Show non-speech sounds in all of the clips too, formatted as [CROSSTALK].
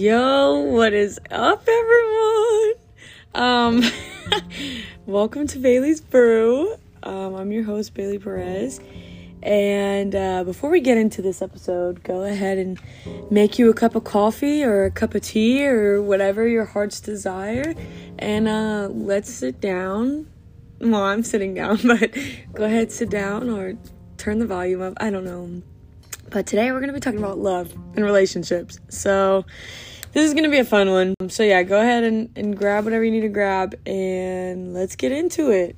Yo, what is up, everyone? Um, [LAUGHS] welcome to Bailey's Brew. Um, I'm your host, Bailey Perez. And uh, before we get into this episode, go ahead and make you a cup of coffee or a cup of tea or whatever your heart's desire. And uh, let's sit down. Well, I'm sitting down, [LAUGHS] but go ahead, sit down or turn the volume up. I don't know. But today we're going to be talking about love and relationships. So this is to be a fun one. So yeah, go ahead and, and grab whatever you need to grab and let's get into it.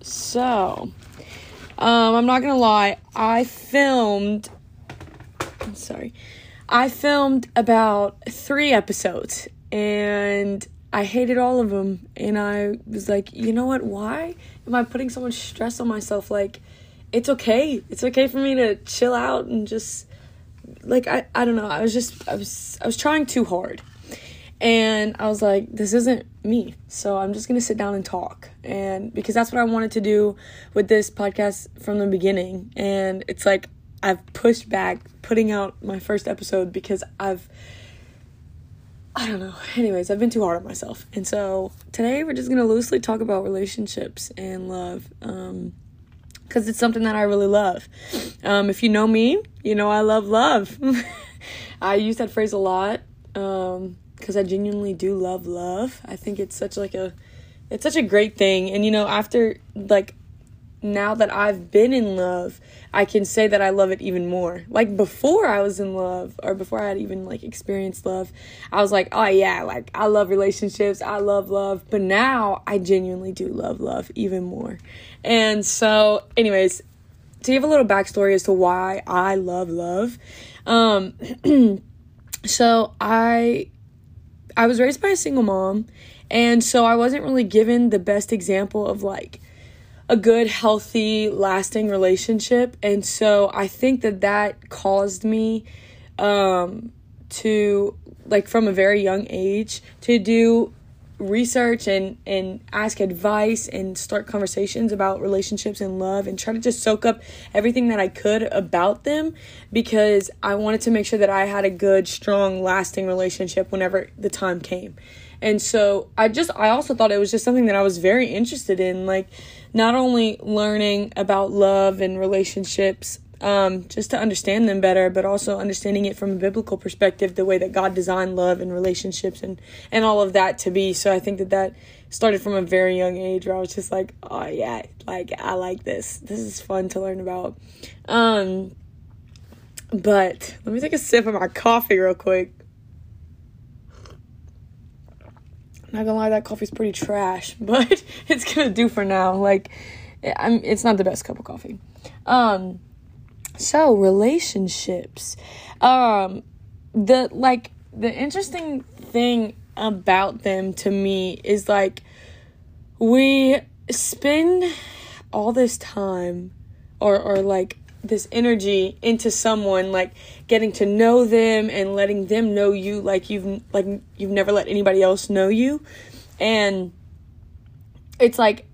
So, um, I'm not to lie. I filmed, I'm sorry, I filmed about three episodes and I hated all of them. And I was like, you know what? Why am I putting so much stress on myself? Like, it's okay. It's okay for me to chill out and just like I I don't know. I was just I was I was trying too hard. And I was like, this isn't me. So I'm just to sit down and talk. And because that's what I wanted to do with this podcast from the beginning. And it's like I've pushed back putting out my first episode because I've I don't know. Anyways, I've been too hard on myself. And so today we're just going to loosely talk about relationships and love. Um because it's something that I really love. Um, if you know me, you know I love love. [LAUGHS] I use that phrase a lot because um, I genuinely do love love. I think it's such like a it's such a great thing, and you know after like now that I've been in love, I can say that I love it even more. Like before I was in love or before I had even like experienced love, I was like, "Oh yeah, like I love relationships. I love love." But now I genuinely do love love even more. And so, anyways, to give a little backstory as to why I love love. Um [CLEARS THROAT] so I I was raised by a single mom, and so I wasn't really given the best example of like a good, healthy, lasting relationship. And so I think that that caused me um, to, like, from a very young age, to do research and and ask advice and start conversations about relationships and love and try to just soak up everything that I could about them because I wanted to make sure that I had a good strong lasting relationship whenever the time came. And so I just I also thought it was just something that I was very interested in like not only learning about love and relationships um, just to understand them better, but also understanding it from a biblical perspective, the way that God designed love and relationships and, and all of that to be. So I think that that started from a very young age where I was just like, oh yeah, like I like this. This is fun to learn about. Um, but let me take a sip of my coffee real quick. Not gonna lie, that coffee's pretty trash, [LAUGHS] but it's gonna do for now. Like, I'm, it's not the best cup of coffee. Um, so relationships, um, the like the interesting thing about them to me is like we spend all this time, or or like this energy into someone like getting to know them and letting them know you like you've like you've never let anybody else know you and it's like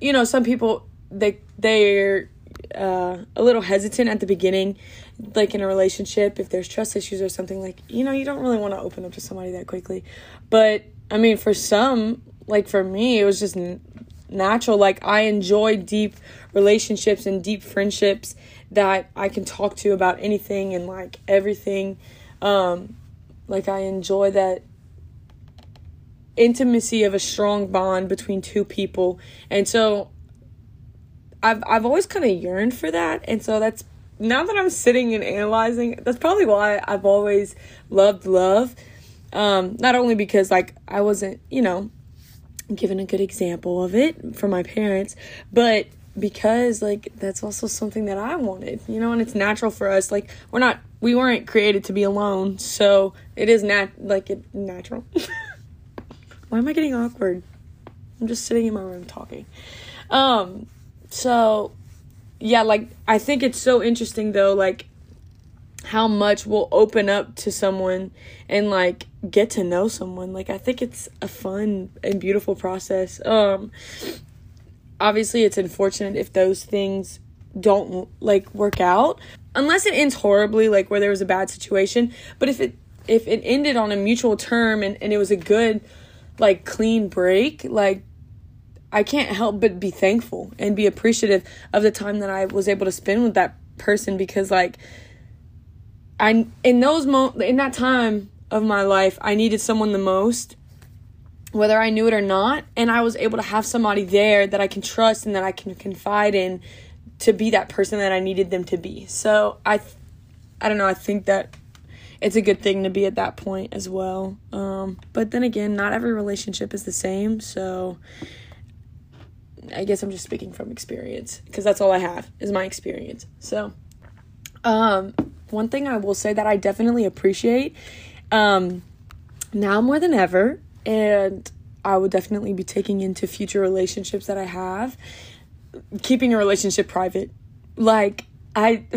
you know some people they they're uh, a little hesitant at the beginning like in a relationship if there's trust issues or something like you know you don't really want to open up to somebody that quickly but i mean for some like for me it was just natural. Like I enjoy deep relationships and deep friendships that I can talk to about anything and like everything. Um, like I enjoy that intimacy of a strong bond between two people. And so I've I've always kind of yearned for that. And so that's now that I'm sitting and analyzing, that's probably why I've always loved love. Um, not only because like I wasn't, you know, given a good example of it from my parents, but because like that's also something that I wanted, you know, and it's natural for us. Like we're not we weren't created to be alone, so it is nat like it natural. [LAUGHS] Why am I getting awkward? I'm just sitting in my room talking. Um so yeah, like I think it's so interesting though like how much we'll open up to someone and like get to know someone like i think it's a fun and beautiful process um obviously it's unfortunate if those things don't like work out. Unless it ends horribly like where there was a bad situation. But if it if it ended on a mutual term and, and it was a good like clean break like i can't help but be thankful and be appreciative of the time that i was able to spend with that person because like i in those mo in that time of my life i needed someone the most whether i knew it or not and i was able to have somebody there that i can trust and that i can confide in to be that person that i needed them to be so i i don't know i think that it's a good thing to be at that point as well. Um, but then again, not every relationship is the same, so I guess I'm just speaking from experience because that's all I have is my experience. So, um, one thing I will say that I definitely appreciate um, now more than ever, and I would definitely be taking into future relationships that I have, keeping a relationship private. Like, I. [SIGHS]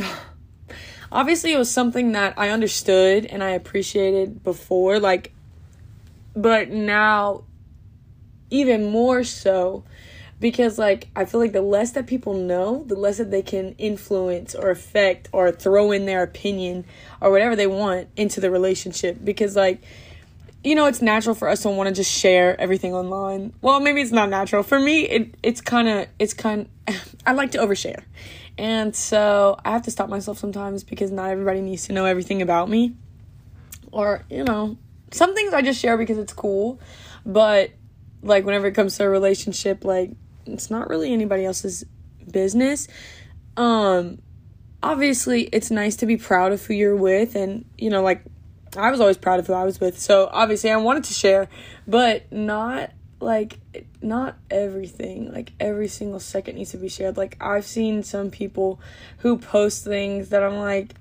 obviously it was something that I understood and I appreciated before like but now even more so because like I feel like the less that people know, the less that they can influence or affect or throw in their opinion or whatever they want into the relationship because like you know, it's natural for us to want to just share everything online. Well, maybe it's not natural. For me, it it's kind of it's kind [LAUGHS] I like to overshare. And so I have to stop myself sometimes because not everybody needs to know everything about me. Or, you know, some things I just share because it's cool. But, like, whenever it comes to a relationship, like, it's not really anybody else's business. Um, obviously, it's nice to be proud of who you're with. And, you know, like, I was always proud of who I was with. So, obviously, I wanted to share, but not like not everything like every single second needs to be shared like i've seen some people who post things that i'm like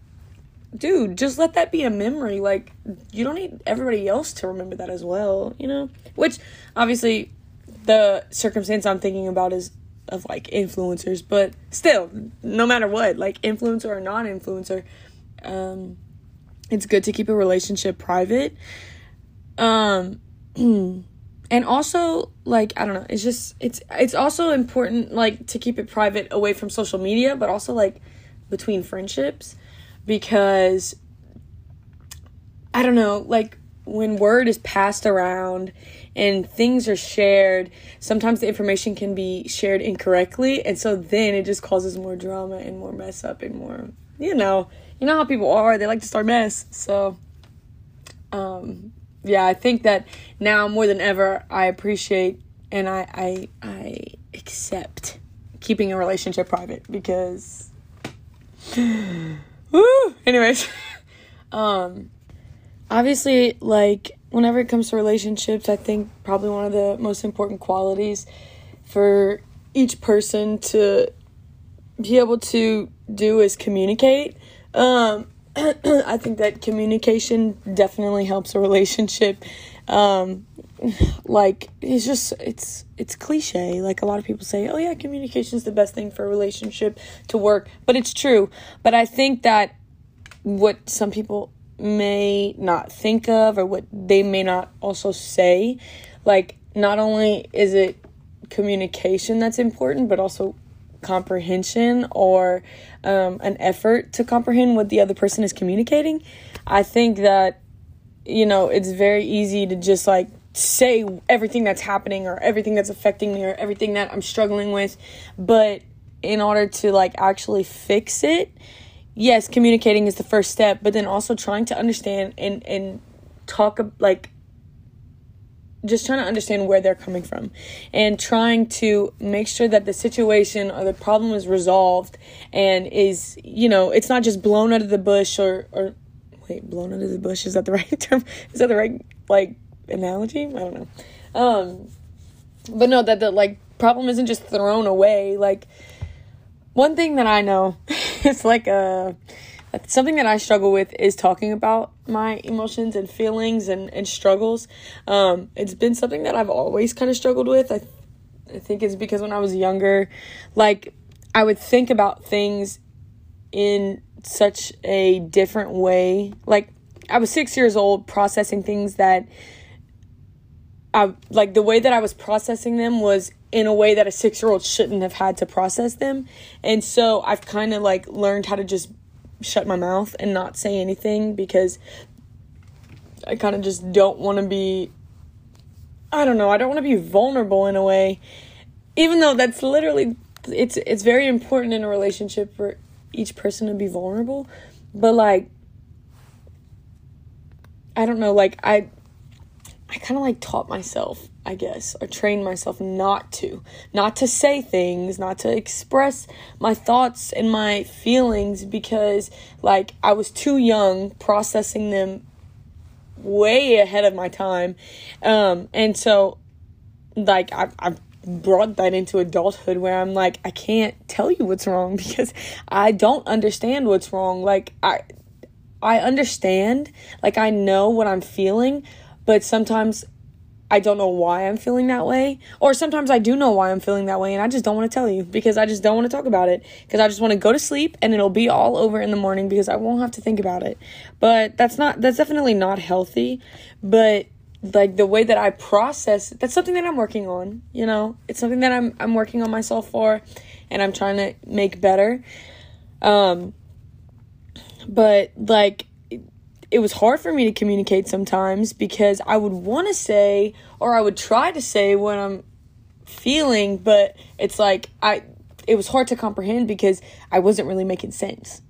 dude just let that be a memory like you don't need everybody else to remember that as well you know which obviously the circumstance i'm thinking about is of like influencers but still no matter what like influencer or non-influencer um it's good to keep a relationship private. Um [CLEARS THROAT] and also like i don't know it's just it's it's also important like to keep it private away from social media but also like between friendships because i don't know like when word is passed around and things are shared sometimes the information can be shared incorrectly and so then it just causes more drama and more mess up and more you know you know how people are they like to start mess so um yeah, I think that now more than ever, I appreciate and I I I accept keeping a relationship private because. [SIGHS] Woo! Anyways, [LAUGHS] um, obviously, like whenever it comes to relationships, I think probably one of the most important qualities for each person to be able to do is communicate. Um, [CLEARS THROAT] I think that communication definitely helps a relationship. Um, like it's just it's it's cliche. Like a lot of people say, "Oh yeah, communication is the best thing for a relationship to work," but it's true. But I think that what some people may not think of or what they may not also say, like not only is it communication that's important, but also comprehension or um, an effort to comprehend what the other person is communicating. I think that, you know, it's very easy to just like say everything that's happening or everything that's affecting me or everything that I'm struggling with. But in order to like actually fix it, yes, communicating is the first step, but then also trying to understand and, and talk like just trying to understand where they're coming from and trying to make sure that the situation or the problem is resolved and is you know it's not just blown out of the bush or or wait blown out of the bush is that the [LAUGHS] right term? Is that the right like analogy? I don't know. Um but no that the like problem isn't just thrown away. Like one thing that i know [LAUGHS] is like a something that I struggle with is talking about my emotions and feelings and, and struggles. Um, it's been something that I've always kind of struggled with. I, th- I think it's because when I was younger, like I would think about things in such a different way. Like I was six years old processing things that I like the way that I was processing them was in a way that a six year old shouldn't have had to process them. And so I've kind of like learned how to just shut my mouth and not say anything because I kind of just don't want to be I don't know, I don't want to be vulnerable in a way. Even though that's literally it's it's very important in a relationship for each person to be vulnerable, but like I don't know, like I I kind of like taught myself, I guess, or trained myself not to, not to say things, not to express my thoughts and my feelings because, like, I was too young processing them way ahead of my time. Um, and so, like, I've, I've brought that into adulthood where I'm like, I can't tell you what's wrong [LAUGHS] because I don't understand what's wrong. Like, I. I understand, like I know what I'm feeling, but sometimes I don't know why I'm feeling that way. Or sometimes I do know why I'm feeling that way and I just don't want to tell you because I just don't want to talk about it. Because I just want to go to sleep and it'll be all over in the morning because I won't have to think about it. But that's not, that's definitely not healthy. But like the way that I process, that's something that I'm working on, you know? It's something that I'm, I'm working on myself for and I'm trying to make better. Um, but like, it was hard for me to communicate sometimes because I would want to say or I would try to say what I'm feeling, but it's like I it was hard to comprehend because I wasn't really making sense.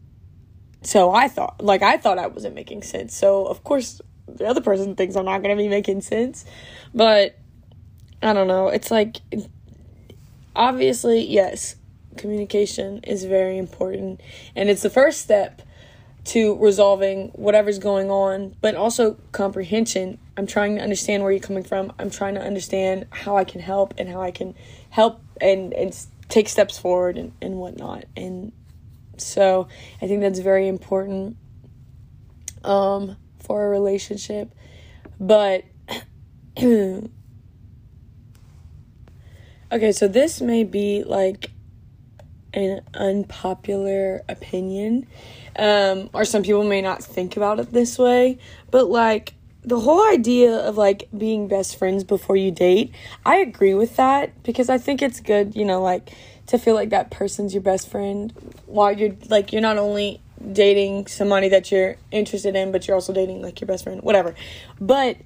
So I thought like I thought I wasn't making sense. So of course the other person thinks I'm not going to be making sense. But I don't know. It's like obviously, yes, communication is very important and it's the first step to resolving whatever's going on, but also comprehension. I'm trying to understand where you're coming from. I'm trying to understand how I can help and how I can help and, and take steps forward and, and whatnot. And so I think that's very important um, for a relationship. But [CLEARS THROAT] okay, so this may be like an unpopular opinion um, or some people may not think about it this way, but like the whole idea of like being best friends before you date, I agree with that because I think it's good, you know, like to feel like that person's your best friend while you're like you're not only dating somebody that you're interested in, but you're also dating like your best friend, whatever. But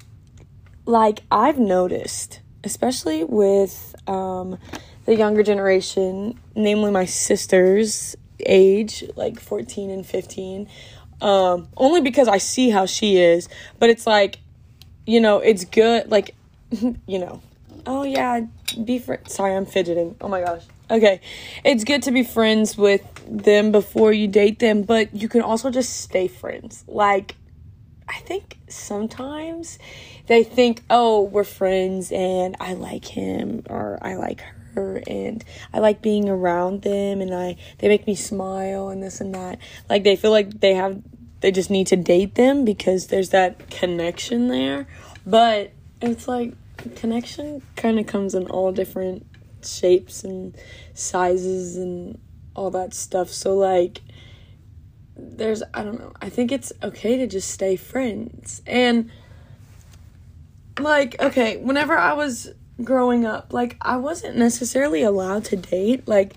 like I've noticed, especially with um the younger generation, namely my sisters age, like 14 and 15. Um, only because I see how she is, but it's like, you know, it's good, like, [LAUGHS] you know, oh yeah, be friends. Sorry, I'm fidgeting. Oh my gosh. Okay, it's good to be friends with them before you date them, but you can also just stay friends. Like, I think sometimes they think, oh, we're friends and I like him or I like her and I like being around them and I they make me smile and this and that. Like they feel like they have they just need to date them because there's that connection there. But it's like connection kind of comes in all different shapes and sizes and all that stuff. So like there's I don't know. I think it's okay to just stay friends. And like okay, whenever I was growing up, like I wasn't necessarily allowed to date. Like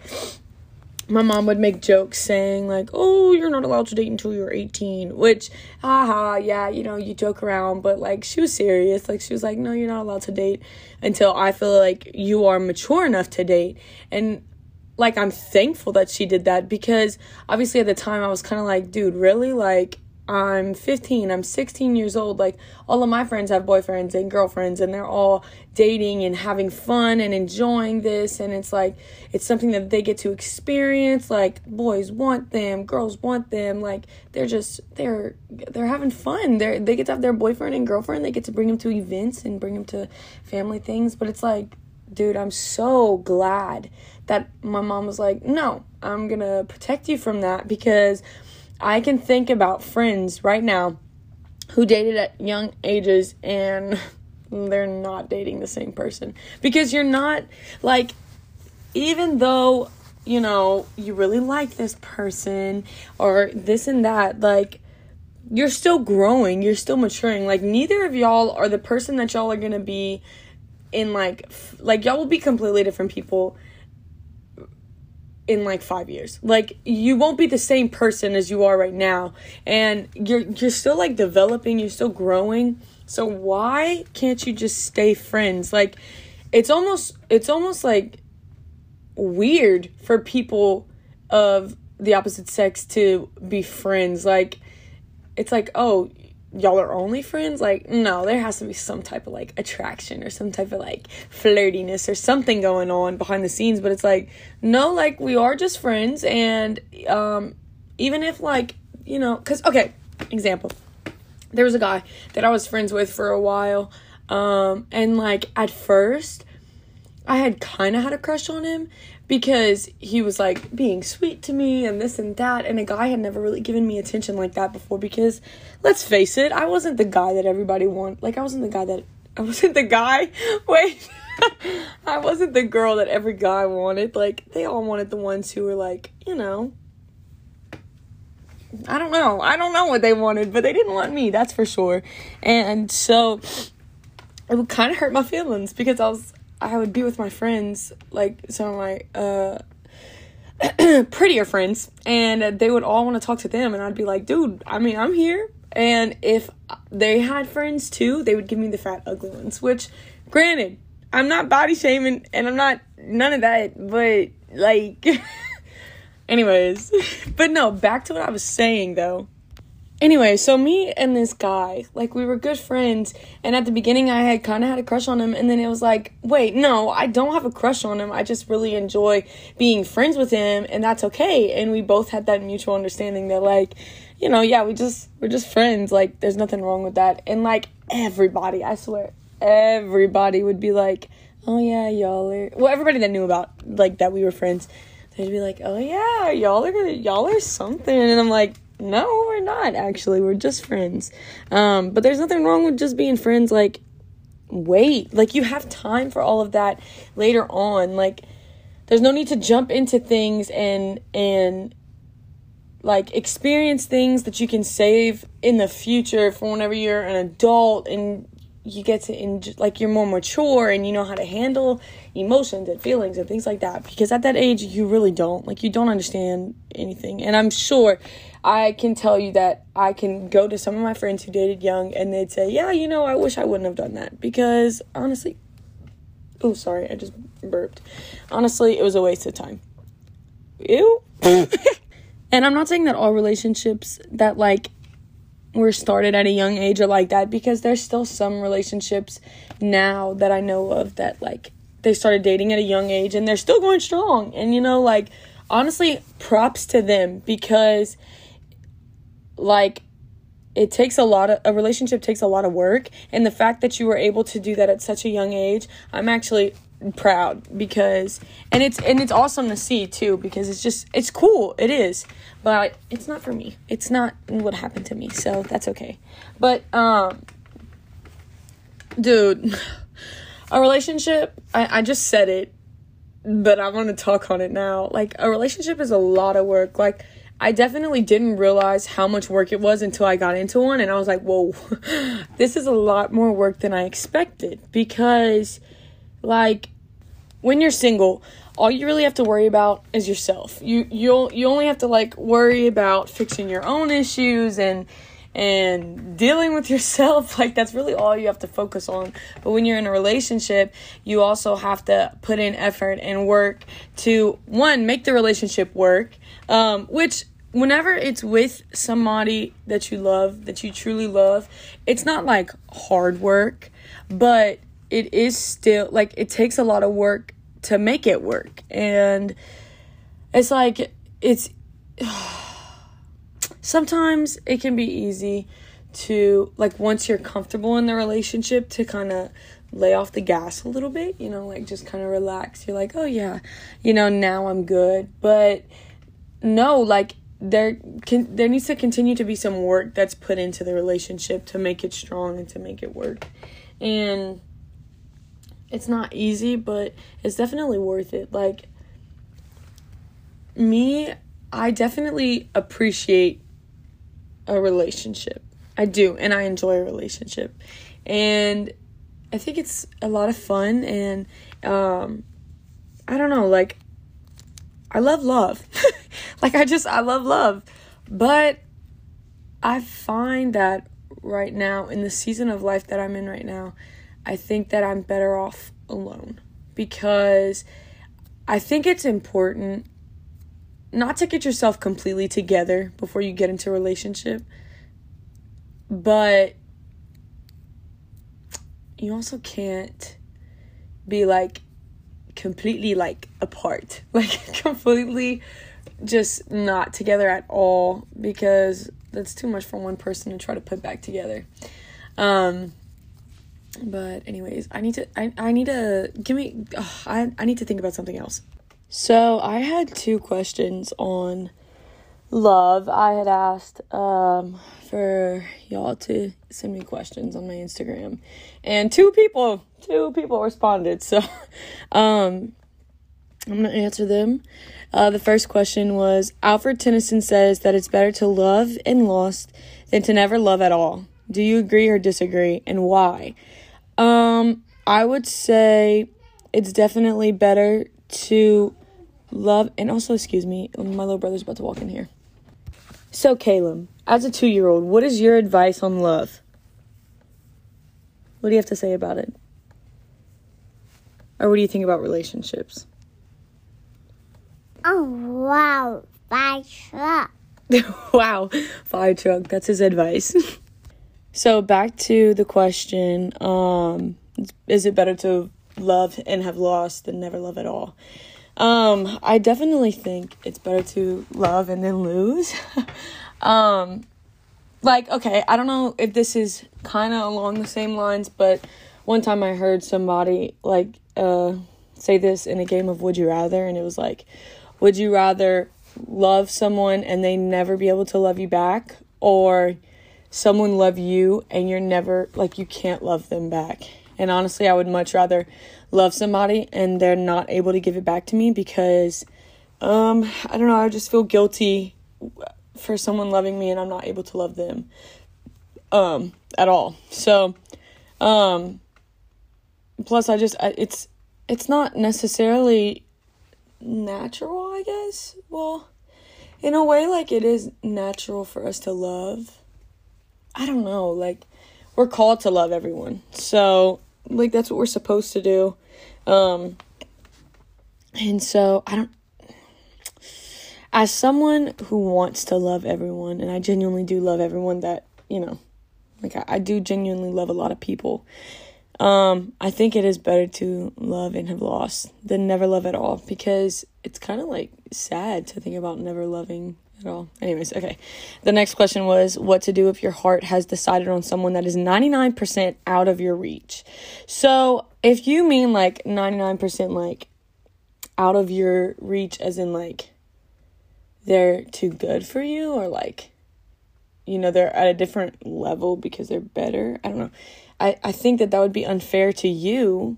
my mom would make jokes saying like, "Oh, you're not allowed to date until you're 18," which haha, yeah, you know, you joke around, but like she was serious. Like she was like, "No, you're not allowed to date until I feel like you are mature enough to date." And like I'm thankful that she did that because obviously at the time I was kind of like, "Dude, really? Like I'm 15, I'm 16 years old. Like, all of my friends have boyfriends and girlfriends, and they're all dating and having fun and enjoying this. And it's like, it's something that they get to experience. Like, boys want them, girls want them. Like, they're just, they're, they're having fun. They're, they get to have their boyfriend and girlfriend. They get to bring them to events and bring them to family things. But it's like, dude, I'm so glad that my mom was like, no, I'm gonna protect you from that because I can think about friends right now who dated at young ages and [LAUGHS] they're not dating the same person. Because you're not like even though you know you really like this person or this and that like you're still growing you're still maturing. Like neither of y'all are the person that y'all are going to be in like f- like y'all will be completely different people in like 5 years. Like you won't be the same person as you are right now and you're you're still like developing, you're still growing. So why can't you just stay friends? Like it's almost it's almost like weird for people of the opposite sex to be friends. Like it's like, "Oh, y'all are only friends like no there has to be some type of like attraction or some type of like flirtiness or something going on behind the scenes but it's like no like we are just friends and um even if like you know because okay example. There was a guy that i was friends with for a while um and like at first i had kind of had a crush on him because he was like being sweet to me and this and that and a guy had never really given me attention like that before because let's face it i wasn't the guy that everybody wanted like i wasn't the guy that [LAUGHS] i wasn't the guy [LAUGHS] wait [LAUGHS] i wasn't the girl that every guy wanted like they all wanted the ones who were like you know. I don't know i don't know what they wanted but they didn't want me that's for sure. And so it would kind of hurt my feelings because i was I would be with my friends, like some of my uh, [CLEARS THROAT] prettier friends, and they would all want to talk to them, and I'd be like, dude, I mean, I'm here. And if they had friends too, they would give me the fat, ugly ones, which, granted, I'm not body shaming and I'm not none of that, but like, [LAUGHS] anyways. [LAUGHS] but no, back to what I was saying though. Anyway, so me and this guy, like we were good friends, and at the beginning I had kind of had a crush on him, and then it was like, wait, no, I don't have a crush on him. I just really enjoy being friends with him, and that's okay. And we both had that mutual understanding that like, you know, yeah, we just we're just friends. Like there's nothing wrong with that. And like everybody, I swear, everybody would be like, "Oh yeah, y'all are." Well, everybody that knew about like that we were friends, they'd be like, "Oh yeah, y'all are y'all are something," and I'm like no, we're not actually. We're just friends. Um, but there's nothing wrong with just being friends. Like, wait. Like, you have time for all of that later on. Like, there's no need to jump into things and, and, like experience things that you can save in the future for whenever you're an adult and you get to enjoy, like you're more mature and you know how to handle emotions and feelings and things like that because at that age you really don't like you don't understand anything and i'm sure I can tell you that I can go to some of my friends who dated young and they'd say, Yeah, you know, I wish I wouldn't have done that because honestly, oh, sorry, I just burped. Honestly, it was a waste of time. Ew. [LAUGHS] and I'm not saying that all relationships that like were started at a young age are like that because there's still some relationships now that I know of that like they started dating at a young age and they're still going strong. And you know, like honestly, props to them because like it takes a lot of a relationship takes a lot of work and the fact that you were able to do that at such a young age i'm actually proud because and it's and it's awesome to see too because it's just it's cool it is but it's not for me. It's not what happened to me so that's okay. But um dude [LAUGHS] a relationship i, I just said it but i want to talk on it now. Like a relationship is a lot of work. Like I definitely didn't realize how much work it was until I got into one and I was like, "Whoa. [LAUGHS] this is a lot more work than I expected." Because like when you're single, all you really have to worry about is yourself. You you you only have to like worry about fixing your own issues and and dealing with [LAUGHS] yourself like that's really all you have to focus on but when you're in a relationship you also have to put in effort and work to one make the relationship work um, which whenever it's with somebody that you love, that you truly love, it's not like hard work, but it is still like it takes a lot of work to make it work. And it's like it's [SIGHS] sometimes it can be easy to like once you're comfortable in the relationship to kind of lay off the gas a little bit, you know, like just kind of relax. You're like, "Oh yeah, you know, now I'm good." But no, like there can there needs to continue to be some work that's put into the relationship to make it strong and to make it work. And it's not easy, but it's definitely worth it. Like me, I definitely appreciate a relationship. I do, and I enjoy a relationship. And I think it's a lot of fun and um I don't know, like I love love. [LAUGHS] [LAUGHS] like I just I love love. But I find that right now in the season of life that I'm in right now, I think that I'm better off alone because I think it's important not to get yourself completely together before you get into a relationship, but you also can't be like completely like apart, [LAUGHS] like completely just not together at all because that's too much for one person to try to put back together. Um but anyways, I need to I, I need to give me oh, I I need to think about something else. So, I had two questions on love. I had asked um for y'all to send me questions on my Instagram. And two people, two people responded. So, [LAUGHS] um I'm going to answer them. Uh, the first question was Alfred Tennyson says that it's better to love and lost than to never love at all. Do you agree or disagree, and why? Um, I would say it's definitely better to love, and also, excuse me, my little brother's about to walk in here. So, Caleb, as a two year old, what is your advice on love? What do you have to say about it? Or what do you think about relationships? Oh, wow. Fire truck. [LAUGHS] wow. Fire truck. That's his advice. [LAUGHS] so back to the question, um, is it better to love and have lost than never love at all? Um, I definitely think it's better to love and then lose. [LAUGHS] um, like, okay, I don't know if this is kind of along the same lines, but one time I heard somebody like uh say this in a game of Would You Rather, and it was like, would you rather love someone and they never be able to love you back or someone love you and you're never like you can't love them back? And honestly, I would much rather love somebody and they're not able to give it back to me because um I don't know, I just feel guilty for someone loving me and I'm not able to love them um at all. So um plus I just I, it's it's not necessarily natural, I guess. Well, in a way, like it is natural for us to love. I don't know, like we're called to love everyone. So, like that's what we're supposed to do. Um and so I don't as someone who wants to love everyone and I genuinely do love everyone that, you know, like I, I do genuinely love a lot of people. Um, I think it is better to love and have lost than never love at all because it's kind of like sad to think about never loving at all. Anyways, okay. The next question was what to do if your heart has decided on someone that is 99% out of your reach. So, if you mean like 99% like out of your reach as in like they're too good for you or like you know they're at a different level because they're better. I don't know. I, I think that that would be unfair to you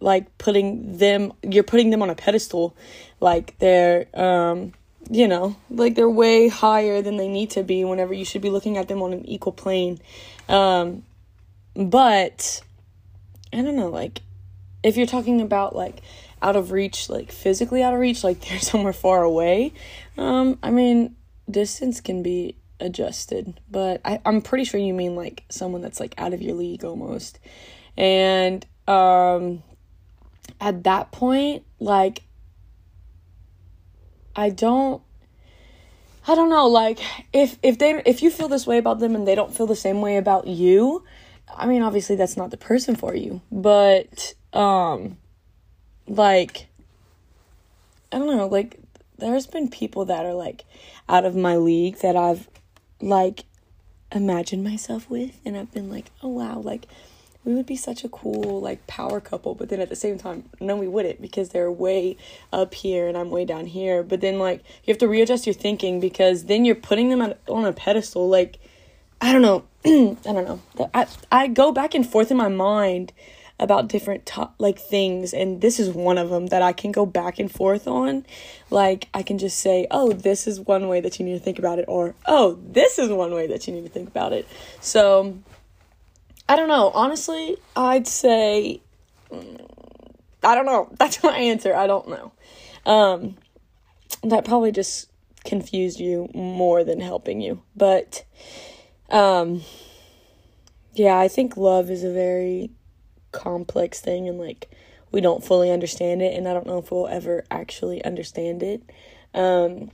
like putting them you're putting them on a pedestal. Like they're um you know like they're way higher than they need to be whenever you should be looking at them on an equal plane. Um but i don't know like if you're talking about like out of reach like physically out of reach like [LAUGHS] they're somewhere far away um i mean distance can be adjusted, but I, I'm pretty sure you mean like someone that's like out of your league almost. And um at that point, like I don't I don't know, like if if they if you feel this way about them and they don't feel the same way about you, I mean obviously that's not the person for you. But um like I don't know, like there's been people that are like out of my league that I've like imagined myself with and I've been like, "Oh wow, like we would be such a cool like power couple." But then at the same time, no we wouldn't because they're way up here and I'm way down here. But then like you have to readjust your thinking because then you're putting them on a pedestal like I don't know. [CLEARS THROAT] I don't know. I I go back and forth in my mind about different to- like things and this is one of them that I can go back and forth on. Like I can just say oh this is one way that you need to think about it or oh this is one way that you need to think about it. So I don't know. Honestly I'd say mm, I don't know. [LAUGHS] That's my answer. I don't know. Um that probably just confused you more than helping you. But um yeah, I think love is a very complex thing and like we don't fully understand it and I don't know if we'll ever actually understand it. Um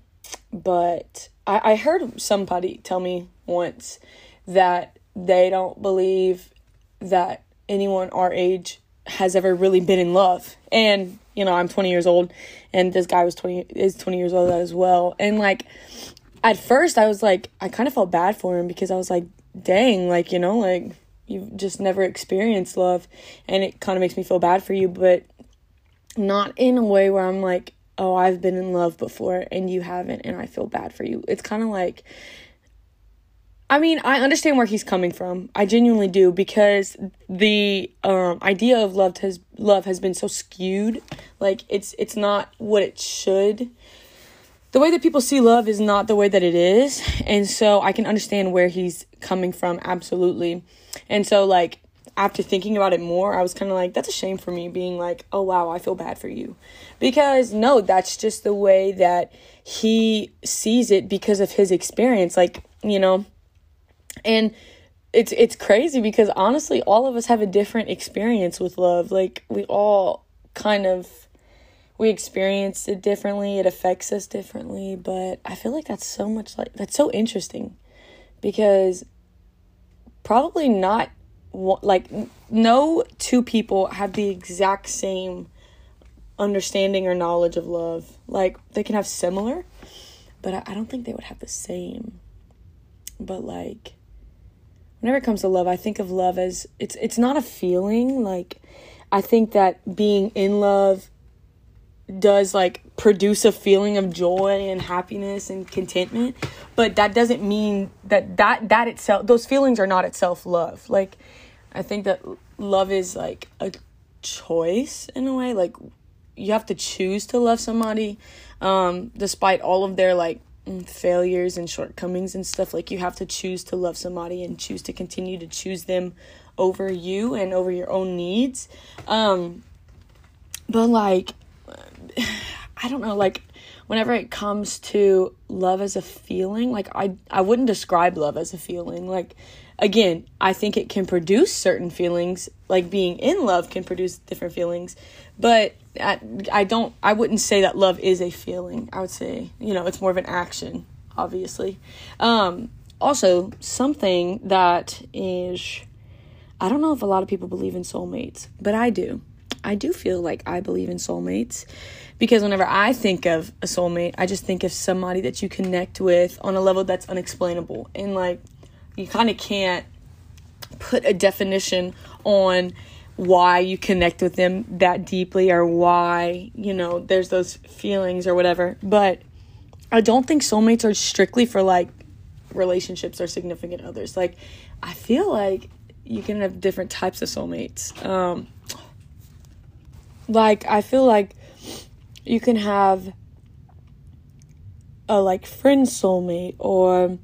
but I, I heard somebody tell me once that they don't believe that anyone our age has ever really been in love. And, you know, I'm 20 years old and this guy was 20 is 20 years old as well. And like at first I was like I kind of felt bad for him because I was like, dang, like, you know, like you've just never experienced love and it kind of makes me feel bad for you, but not in a way where I'm like, oh, I've been in love before and you haven't and I feel bad for you. It's kind of like I mean, I understand where he's coming from. I genuinely do because the um, idea of love has love has been so skewed. Like it's it's not what it should. The way that people see love is not the way that it is, and so I can understand where he's coming from absolutely. And so like after thinking about it more, I was kind of like that's a shame for me being like, "Oh wow, I feel bad for you." Because no, that's just the way that he sees it because of his experience like, you know, and it's it's crazy because honestly all of us have a different experience with love like we all kind of we experience it differently it affects us differently but i feel like that's so much like that's so interesting because probably not like no two people have the exact same understanding or knowledge of love like they can have similar but i, don't think they would have the same but like whenever it comes to love, I think of love as it's it's not a feeling. Like I think that being in love does like produce a feeling of joy and happiness and contentment, but that doesn't mean that that that itself those feelings are not itself love. Like I think that love is like a choice in a way. Like you have to choose to love somebody um despite all of their like failures and shortcomings and stuff. Like you have to choose to love somebody and choose to continue to choose them over you and over your own needs. Um but like [SIGHS] i don't know like whenever it comes to love as a feeling like i i wouldn't describe love as a feeling like again i think it can produce certain feelings like being in love can produce different feelings but I, I don't I wouldn't say that love is a feeling. I would say, you know, it's more of an action, obviously. Um also something that is I don't know if a lot of people believe in soulmates, but I do. I do feel like I believe in soulmates because whenever I think of a soulmate, I just think of somebody that you connect with on a level that's unexplainable and like you kind of can't put a definition on why you connect with them that deeply or why, you know, there's those feelings or whatever. But I don't think soulmates are strictly for like relationships or significant others. Like, I feel like you can have different types of soulmates. Um, like, I feel like you can have a like friend soulmate or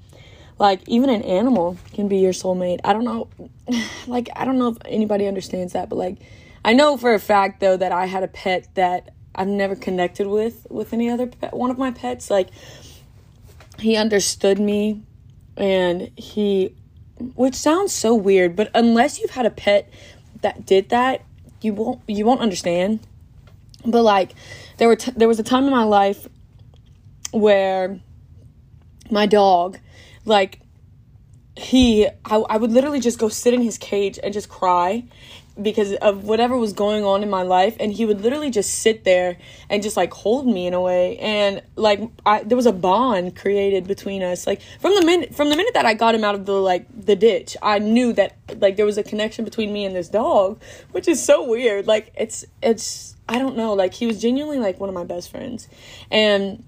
like even an animal can be your soulmate. I don't know [SIGHS] like I don't know if anybody understands that, but like I know for a fact though that I had a pet that I've never connected with with any other pet. One of my pets like he understood me and he which sounds so weird, but unless you've had a pet that did that, you won't you won't understand. But like there were t- there was a time in my life where my dog like he I, I would literally just go sit in his cage and just cry because of whatever was going on in my life and he would literally just sit there and just like hold me in a way. And like I, there was a bond created between us. Like from the minute from the minute that I got him out of the like the ditch I knew that like there was a connection between me and this dog which is so weird. Like it's it's I don't know. Like he was genuinely like one of my best friends. And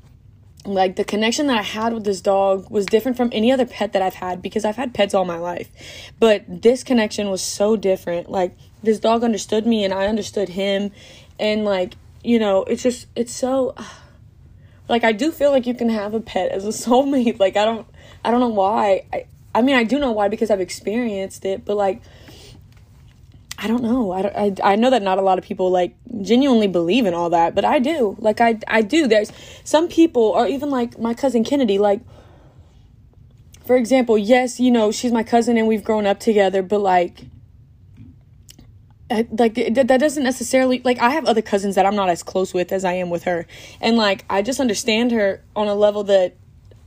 like the connection that I had with this dog was different from any other pet that I've had because I've had pets all my life. But this connection was so different. Like this dog understood me and I understood him and like, you know, it's just it's so [SIGHS] like I do feel like you can have a pet as a [LAUGHS] soulmate. Like I don't I don't know why. I I mean, I do know why because I've experienced it, but like I don't know. I, I, I know that not a lot of people like genuinely believe in all that, but I do. Like I I do. There's some people or even like my cousin Kennedy like for example, yes, you know, she's my cousin and we've grown up together, but like Uh, like that doesn't necessarily like I have other cousins that I'm not as close with as I am with her. And like I just understand her on a level that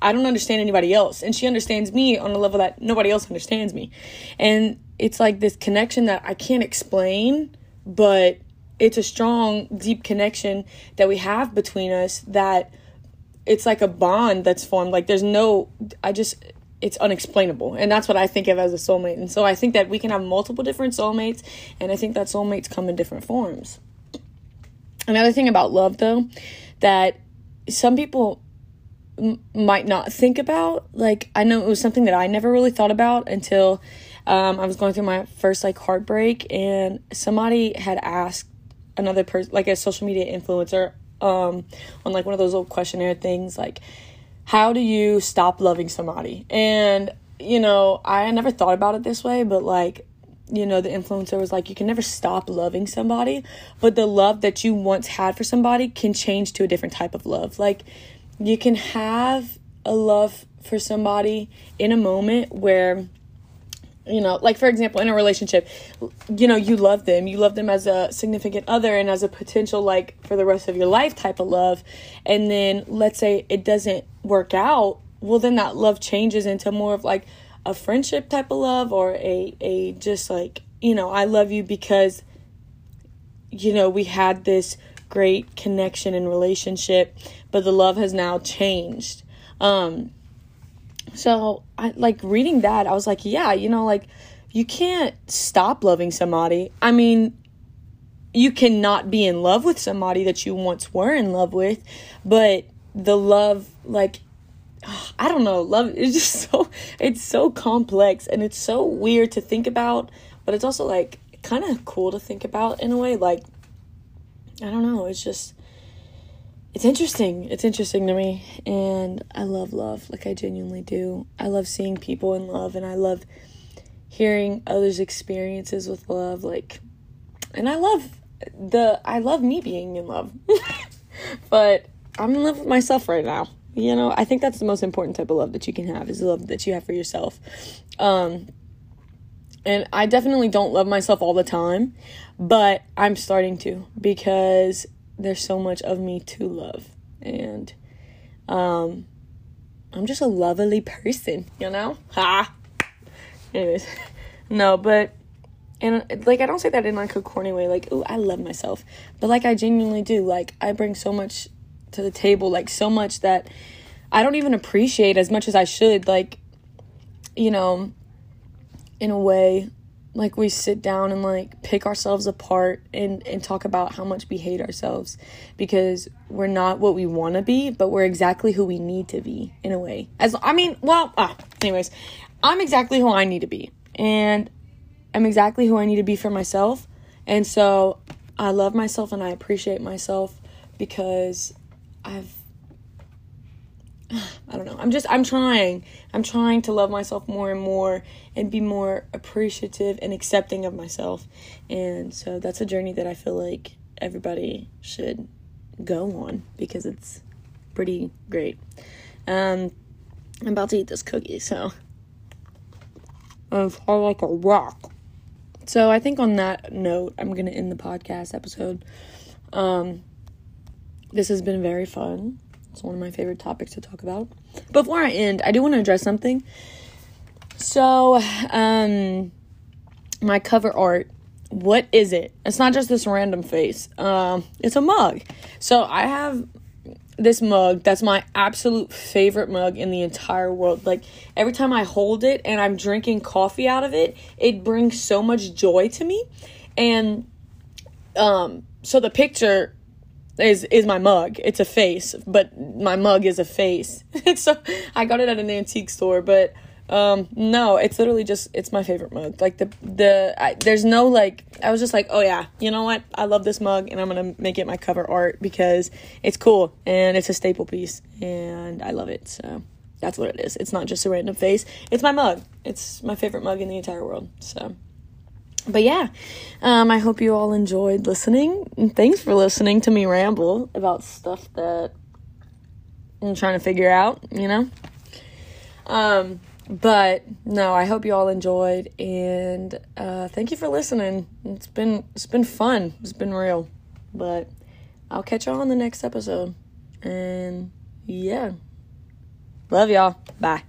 I don't understand anybody else and she understands me on a level that nobody else understands me. And it's like this connection that I can't explain, but it's a strong, deep connection that we have between us that it's like a bond that's formed. Like there's no, I just, it's unexplainable. And that's what I think of as a soulmate. And so I think that we can have multiple different soulmates, and I think that soulmates come in different forms. Another thing about love, though, that some people m- might not think about, like, I know it was something that I never really thought about until um, I was going through my first like heartbreak, and somebody had asked another person, like a social media influencer, um, on like one of those little questionnaire things, like, how do you stop loving somebody? And you know, I never thought about it this way, but like, you know, the influencer was like, you can never stop loving somebody, but the love that you once had for somebody can change to a different type of love. Like, you can have a love for somebody in a moment where you know like for example in a relationship you know you love them. You love them as a significant other and as a potential like for the rest of your life type of love. And then let's say it doesn't work out well then that love changes into more of like a friendship type of love or a a just like you know i love you because you know we had this great connection and relationship but the love has now changed. Um so I like reading that, I was like, yeah, you know, like you can't stop loving somebody. I mean, you cannot be in love with somebody that you once were in love with, but the love like [SIGHS] I don't know, love [LAUGHS] is just so it's so complex and it's so weird to think about, but it's also like kind of cool to think about in a way like I don't know, it's just it's interesting. It's interesting to me. And I love love. Like, I genuinely do. I love seeing people in love, and I love hearing others' experiences with love. Like, and I love the, I love me being in love. [LAUGHS] but I'm in love with myself right now. You know, I think that's the most important type of love that you can have is the love that you have for yourself. Um, and I definitely don't love myself all the time, but I'm starting to because there's so much of me to love. And um i'm just a lovely person you know? Ha! Anyways [LAUGHS] no but and like i don't say that in like a corny way like oh i love myself. But like i genuinely do. Like i bring so much to the table like so much that i don't even appreciate as much as i should like you know in a way like we sit down and like pick ourselves apart and and talk about how much we hate ourselves because we're not what we want to be but we're exactly who we need to be in a way. As i mean well ah, anyways i'm exactly who i need to be and i'm exactly who i need to be for myself. And so i love myself and i appreciate myself because i've I don't know. I'm just I'm trying. I'm trying to love myself more and more and be more appreciative and accepting of myself. And so that's a journey that I feel like everybody should go on because it's pretty great. Um I'm about to eat this cookie, so it's hard like a rock. So I think on that note, I'm gonna end the podcast episode. Um this has been very fun. It's one of my favorite topics to talk about. Before I end, I do want to address something. So, um, my cover art, what is it? It's not just this random face. Um, it's a mug. So I have this mug that's my absolute favorite mug in the entire world. Like every time I hold it and I'm drinking coffee out of it, it brings so much joy to me. And um so the picture is is my mug. It's a face, but my mug is a face. [LAUGHS] so I got it at an antique store, but um no, it's literally just it's my favorite mug. Like the the I, there's no like I was just like, "Oh yeah, you know what? I love this mug and I'm going to make it my cover art because it's cool and it's a staple piece and I love it." So that's what it is. It's not just a random face. It's my mug. It's my favorite mug in the entire world. So but yeah, um, I hope you all enjoyed listening. And thanks for listening to me ramble about stuff that I'm trying to figure out, you know? Um, but no, I hope you all enjoyed and uh, thank you for listening. It's been it's been fun. It's been real. But I'll catch y'all on the next episode. And yeah. Love y'all. Bye.